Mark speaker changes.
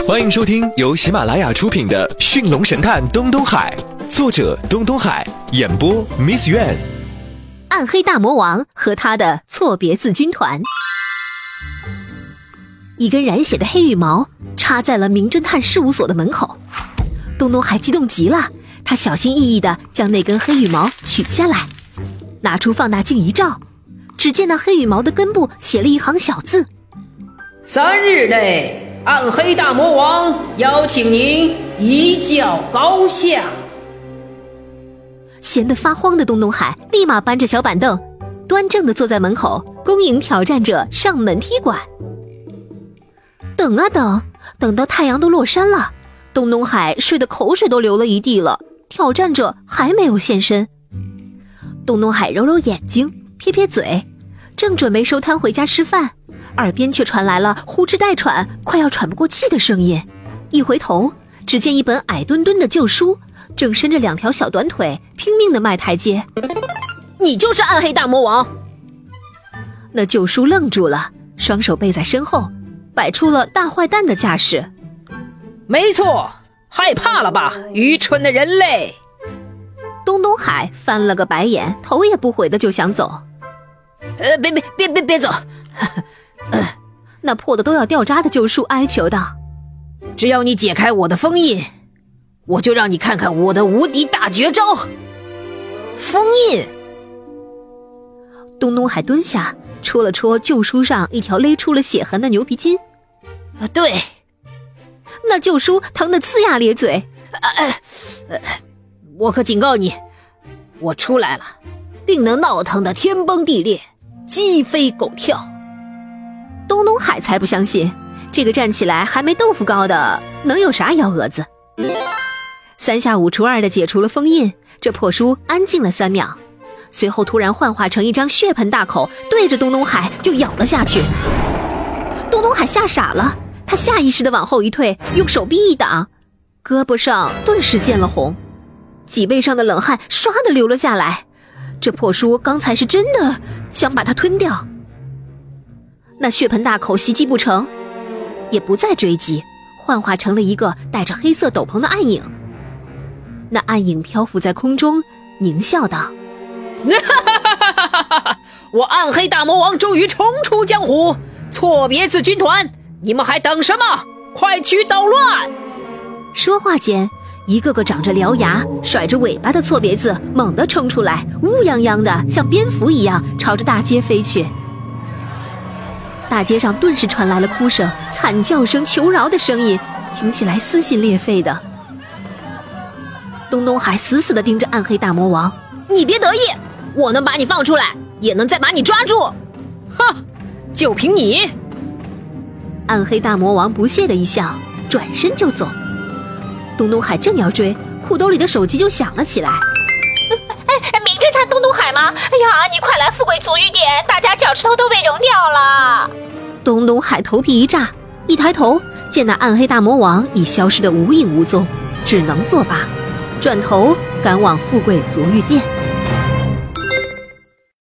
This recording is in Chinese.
Speaker 1: 欢迎收听由喜马拉雅出品的《驯龙神探东东海》，作者东东海，演播 Miss Yuan。
Speaker 2: 暗黑大魔王和他的错别字军团，一根染血的黑羽毛插在了名侦探事务所的门口。东东海激动极了，他小心翼翼地将那根黑羽毛取下来，拿出放大镜一照，只见那黑羽毛的根部写了一行小字：“
Speaker 3: 三日内。”暗黑大魔王邀请您一较高下。
Speaker 2: 闲得发慌的东东海立马搬着小板凳，端正的坐在门口，恭迎挑战者上门踢馆。等啊等，等到太阳都落山了，东东海睡得口水都流了一地了，挑战者还没有现身。东东海揉揉眼睛，撇撇嘴，正准备收摊回家吃饭。耳边却传来了呼哧带喘、快要喘不过气的声音。一回头，只见一本矮墩墩的旧书，正伸着两条小短腿，拼命的迈台阶。
Speaker 4: 你就是暗黑大魔王？
Speaker 2: 那旧书愣住了，双手背在身后，摆出了大坏蛋的架势。
Speaker 3: 没错，害怕了吧，愚蠢的人类！
Speaker 2: 东东海翻了个白眼，头也不回的就想走。
Speaker 4: 呃，别别别别别走！
Speaker 2: 那破的都要掉渣的旧书哀求道：“
Speaker 3: 只要你解开我的封印，我就让你看看我的无敌大绝招。”
Speaker 4: 封印。
Speaker 2: 东东海蹲下，戳了戳旧书上一条勒出了血痕的牛皮筋。
Speaker 4: 啊，对。
Speaker 2: 那旧书疼得呲牙咧嘴。
Speaker 4: 呃，我可警告你，我出来了，定能闹腾的天崩地裂，鸡飞狗跳。
Speaker 2: 东东海才不相信，这个站起来还没豆腐高的能有啥幺蛾子？三下五除二的解除了封印，这破书安静了三秒，随后突然幻化成一张血盆大口，对着东东海就咬了下去。东东海吓傻了，他下意识的往后一退，用手臂一挡，胳膊上顿时见了红，脊背上的冷汗唰的流了下来。这破书刚才是真的想把它吞掉。那血盆大口袭击不成，也不再追击，幻化成了一个戴着黑色斗篷的暗影。那暗影漂浮在空中，狞笑道：“
Speaker 3: 我暗黑大魔王终于重出江湖，错别字军团，你们还等什么？快去捣乱！”
Speaker 2: 说话间，一个个长着獠牙、甩着尾巴的错别字猛地冲出来，乌泱泱的像蝙蝠一样朝着大街飞去。大街上顿时传来了哭声、惨叫声、求饶的声音，听起来撕心裂肺的。东东海死死地盯着暗黑大魔王：“
Speaker 4: 你别得意，我能把你放出来，也能再把你抓住。
Speaker 3: 哼，就凭你！”
Speaker 2: 暗黑大魔王不屑的一笑，转身就走。东东海正要追，裤兜里的手机就响了起来。
Speaker 5: 哎，明天看东东海吗？哎呀，你快来富贵足浴点，大家脚趾头都
Speaker 2: 海头皮一炸，一抬头见那暗黑大魔王已消失得无影无踪，只能作罢，转头赶往富贵足浴店。